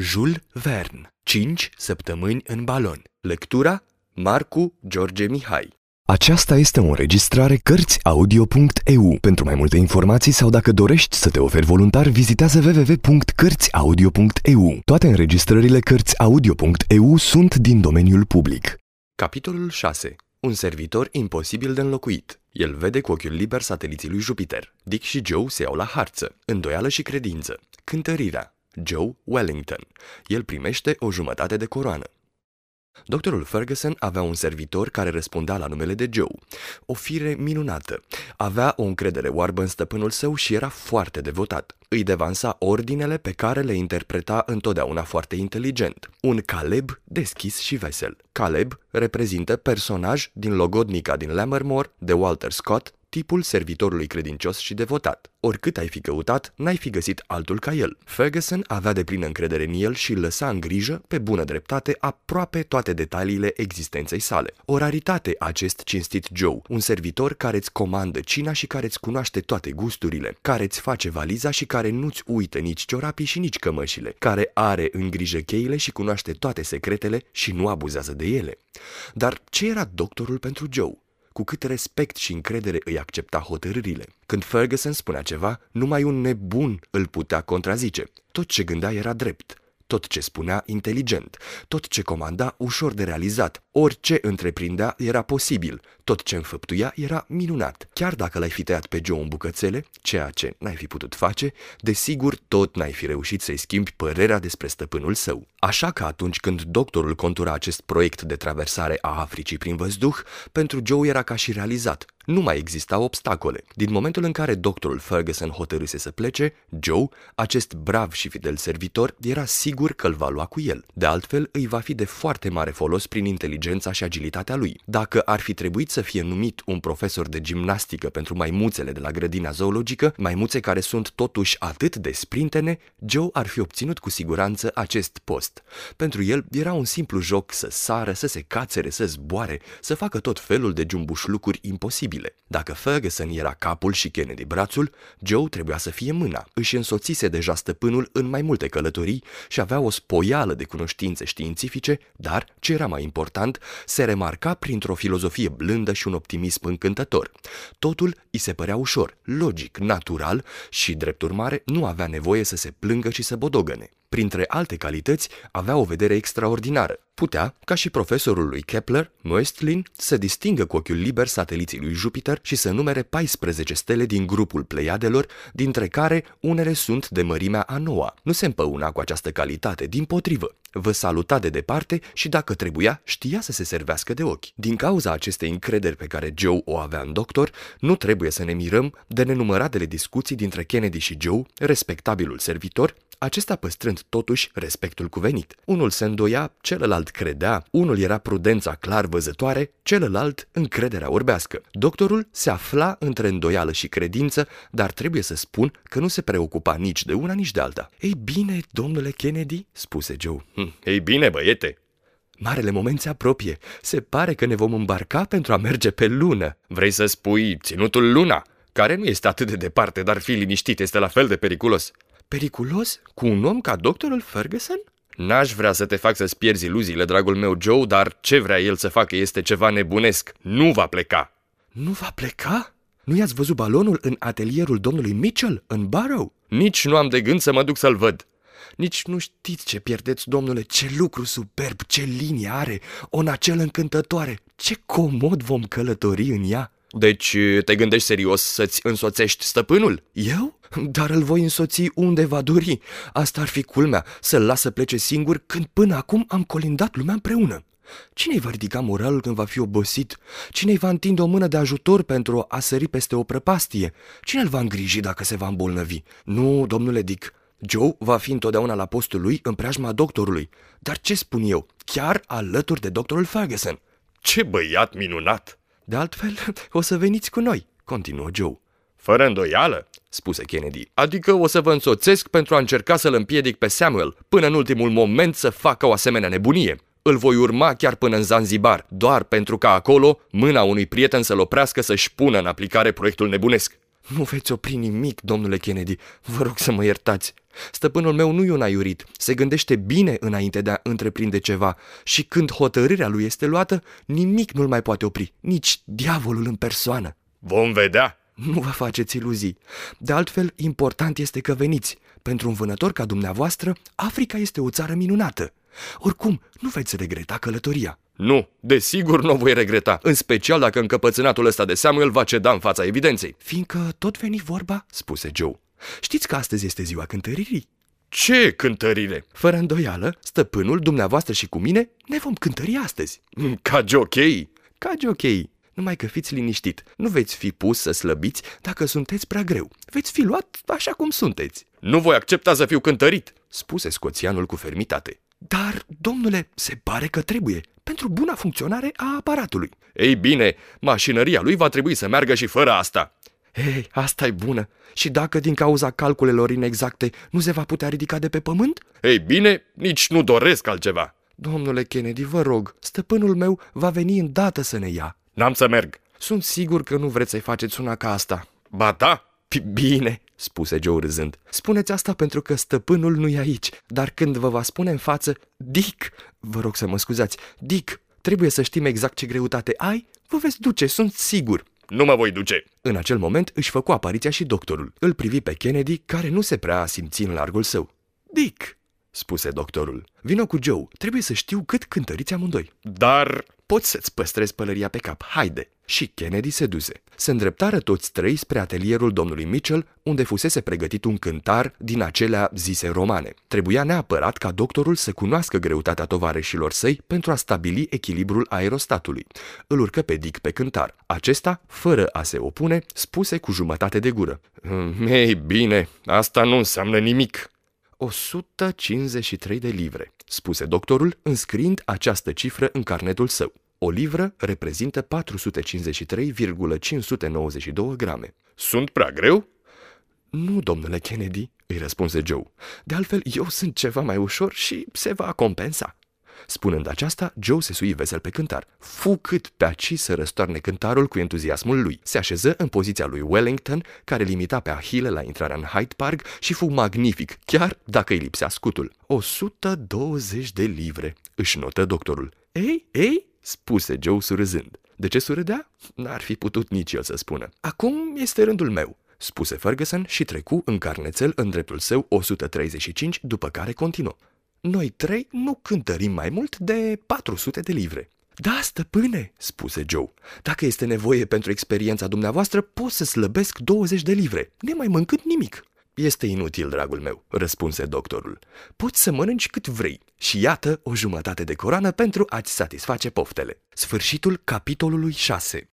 Jules Verne, 5 săptămâni în balon. Lectura Marcu George Mihai. Aceasta este o înregistrare Cărțiaudio.eu. Pentru mai multe informații sau dacă dorești să te oferi voluntar, vizitează www.cărțiaudio.eu. Toate înregistrările Cărțiaudio.eu sunt din domeniul public. Capitolul 6. Un servitor imposibil de înlocuit. El vede cu ochiul liber sateliții lui Jupiter. Dick și Joe se iau la harță. Îndoială și credință. Cântărirea. Joe Wellington. El primește o jumătate de coroană. Doctorul Ferguson avea un servitor care răspundea la numele de Joe. O fire minunată. Avea o încredere oarbă în stăpânul său și era foarte devotat. Îi devansa ordinele pe care le interpreta întotdeauna foarte inteligent. Un Caleb deschis și vesel. Caleb reprezintă personaj din logodnica din Lammermoor de Walter Scott, tipul servitorului credincios și devotat. Oricât ai fi căutat, n-ai fi găsit altul ca el. Ferguson avea de plină încredere în el și îl lăsa în grijă, pe bună dreptate, aproape toate detaliile existenței sale. O raritate acest cinstit Joe, un servitor care îți comandă cina și care îți cunoaște toate gusturile, care îți face valiza și care nu-ți uită nici ciorapii și nici cămășile, care are în grijă cheile și cunoaște toate secretele și nu abuzează de ele. Dar ce era doctorul pentru Joe? Cu cât respect și încredere îi accepta hotărârile. Când Ferguson spunea ceva, numai un nebun îl putea contrazice. Tot ce gândea era drept. Tot ce spunea inteligent, tot ce comanda ușor de realizat, orice întreprindea era posibil, tot ce înfăptuia era minunat. Chiar dacă l-ai fi tăiat pe Joe în bucățele, ceea ce n-ai fi putut face, desigur tot n-ai fi reușit să-i schimbi părerea despre stăpânul său. Așa că atunci când doctorul contura acest proiect de traversare a Africii prin văzduh, pentru Joe era ca și realizat, nu mai existau obstacole. Din momentul în care doctorul Ferguson hotărâse să plece, Joe, acest brav și fidel servitor, era sigur că îl va lua cu el. De altfel, îi va fi de foarte mare folos prin inteligența și agilitatea lui. Dacă ar fi trebuit să fie numit un profesor de gimnastică pentru maimuțele de la grădina zoologică, maimuțe care sunt totuși atât de sprintene, Joe ar fi obținut cu siguranță acest post. Pentru el era un simplu joc să sară, să se cațere, să zboare, să facă tot felul de jumbușlucuri imposibile posibile. Dacă Ferguson era capul și Kennedy brațul, Joe trebuia să fie mâna. Își însoțise deja stăpânul în mai multe călătorii și avea o spoială de cunoștințe științifice, dar, ce era mai important, se remarca printr-o filozofie blândă și un optimism încântător. Totul îi se părea ușor, logic, natural și, drept urmare, nu avea nevoie să se plângă și să bodogăne. Printre alte calități, avea o vedere extraordinară. Putea, ca și profesorul lui Kepler, Moestlin, să distingă cu ochiul liber sateliții lui Jupiter și să numere 14 stele din grupul Pleiadelor, dintre care unele sunt de mărimea a noua. Nu se împăuna cu această calitate, din potrivă. Vă saluta de departe și dacă trebuia, știa să se servească de ochi. Din cauza acestei încrederi pe care Joe o avea în doctor, nu trebuie să ne mirăm de nenumăratele discuții dintre Kennedy și Joe, respectabilul servitor, acesta păstrând totuși respectul cuvenit. Unul se îndoia, celălalt credea, unul era prudența clar văzătoare, celălalt încrederea orbească. Doctorul se afla între îndoială și credință, dar trebuie să spun că nu se preocupa nici de una, nici de alta. Ei bine, domnule Kennedy, spuse Joe. Hm, ei bine, băiete, Marele moment se apropie. Se pare că ne vom îmbarca pentru a merge pe lună. Vrei să spui ținutul luna, care nu este atât de departe, dar fi liniștit, este la fel de periculos. Periculos? Cu un om ca doctorul Ferguson? N-aș vrea să te fac să-ți pierzi iluziile, dragul meu Joe, dar ce vrea el să facă este ceva nebunesc. Nu va pleca. Nu va pleca? Nu i-ați văzut balonul în atelierul domnului Mitchell, în Barrow? Nici nu am de gând să mă duc să-l văd. Nici nu știți ce pierdeți, domnule, ce lucru superb, ce linie are, o nacel încântătoare, ce comod vom călători în ea. Deci te gândești serios să-ți însoțești stăpânul? Eu? Dar îl voi însoți unde va dori. Asta ar fi culmea, să-l las să plece singur când până acum am colindat lumea împreună. Cine-i va ridica moralul când va fi obosit? Cine-i va întinde o mână de ajutor pentru a sări peste o prăpastie? Cine îl va îngriji dacă se va îmbolnăvi? Nu, domnule Dick, Joe va fi întotdeauna la postul lui în preajma doctorului. Dar ce spun eu? Chiar alături de doctorul Ferguson. Ce băiat minunat! De altfel, o să veniți cu noi, continuă Joe. Fără îndoială, spuse Kennedy. Adică o să vă însoțesc pentru a încerca să-l împiedic pe Samuel, până în ultimul moment să facă o asemenea nebunie. Îl voi urma chiar până în Zanzibar, doar pentru ca acolo mâna unui prieten să-l oprească să-și pună în aplicare proiectul nebunesc. Nu veți opri nimic, domnule Kennedy. Vă rog să mă iertați. Stăpânul meu nu e un aiurit, se gândește bine înainte de a întreprinde ceva și când hotărârea lui este luată, nimic nu-l mai poate opri, nici diavolul în persoană. Vom vedea. Nu vă faceți iluzii. De altfel, important este că veniți. Pentru un vânător ca dumneavoastră, Africa este o țară minunată. Oricum, nu veți regreta călătoria. Nu, desigur nu o voi regreta, în special dacă încăpățânatul ăsta de Samuel va ceda în fața evidenței. Fiindcă tot veni vorba, spuse Joe. Știți că astăzi este ziua cântăririi? Ce cântărire? Fără îndoială, stăpânul, dumneavoastră și cu mine ne vom cântări astăzi. Ca jochei? Ca jochei. Numai că fiți liniștit, nu veți fi pus să slăbiți dacă sunteți prea greu. Veți fi luat așa cum sunteți. Nu voi accepta să fiu cântărit, spuse scoțianul cu fermitate. Dar, domnule, se pare că trebuie, pentru buna funcționare a aparatului. Ei bine, mașinăria lui va trebui să meargă și fără asta. Ei, asta e bună. Și dacă din cauza calculelor inexacte nu se va putea ridica de pe pământ? Ei bine, nici nu doresc altceva. Domnule Kennedy, vă rog, stăpânul meu va veni îndată să ne ia. N-am să merg. Sunt sigur că nu vreți să-i faceți una ca asta. Ba da? Bine, spuse Joe râzând. Spuneți asta pentru că stăpânul nu e aici, dar când vă va spune în față, Dick, vă rog să mă scuzați, Dick, trebuie să știm exact ce greutate ai, vă veți duce, sunt sigur. Nu mă voi duce. În acel moment își făcu apariția și doctorul. Îl privi pe Kennedy, care nu se prea simți în largul său. Dick, spuse doctorul, vino cu Joe, trebuie să știu cât cântăriți amândoi. Dar Poți să-ți păstrezi pălăria pe cap, haide! Și Kennedy se duse. Se îndreptară toți trei spre atelierul domnului Mitchell, unde fusese pregătit un cântar din acelea zise romane. Trebuia neapărat ca doctorul să cunoască greutatea tovarășilor săi pentru a stabili echilibrul aerostatului. Îl urcă pe Dick pe cântar. Acesta, fără a se opune, spuse cu jumătate de gură. Ei bine, asta nu înseamnă nimic. 153 de livre, spuse doctorul, înscriind această cifră în carnetul său. O livră reprezintă 453,592 grame. Sunt prea greu? Nu, domnule Kennedy, îi răspunse Joe. De altfel, eu sunt ceva mai ușor și se va compensa. Spunând aceasta, Joe se sui vesel pe cântar. Fu cât pe aci să răstoarne cântarul cu entuziasmul lui. Se așeză în poziția lui Wellington, care limita pe Ahile la intrarea în Hyde Park și fu magnific, chiar dacă îi lipsea scutul. 120 de livre, își notă doctorul. Ei, ei, spuse Joe surâzând. De ce surâdea? N-ar fi putut nici el să spună. Acum este rândul meu spuse Ferguson și trecu în carnețel în dreptul său 135, după care continuă. Noi trei nu cântărim mai mult de 400 de livre. Da, stăpâne, spuse Joe. Dacă este nevoie pentru experiența dumneavoastră, pot să slăbesc 20 de livre, nemai mâncând nimic. Este inutil, dragul meu, răspunse doctorul. Poți să mănânci cât vrei și iată o jumătate de coroană pentru a-ți satisface poftele. Sfârșitul capitolului 6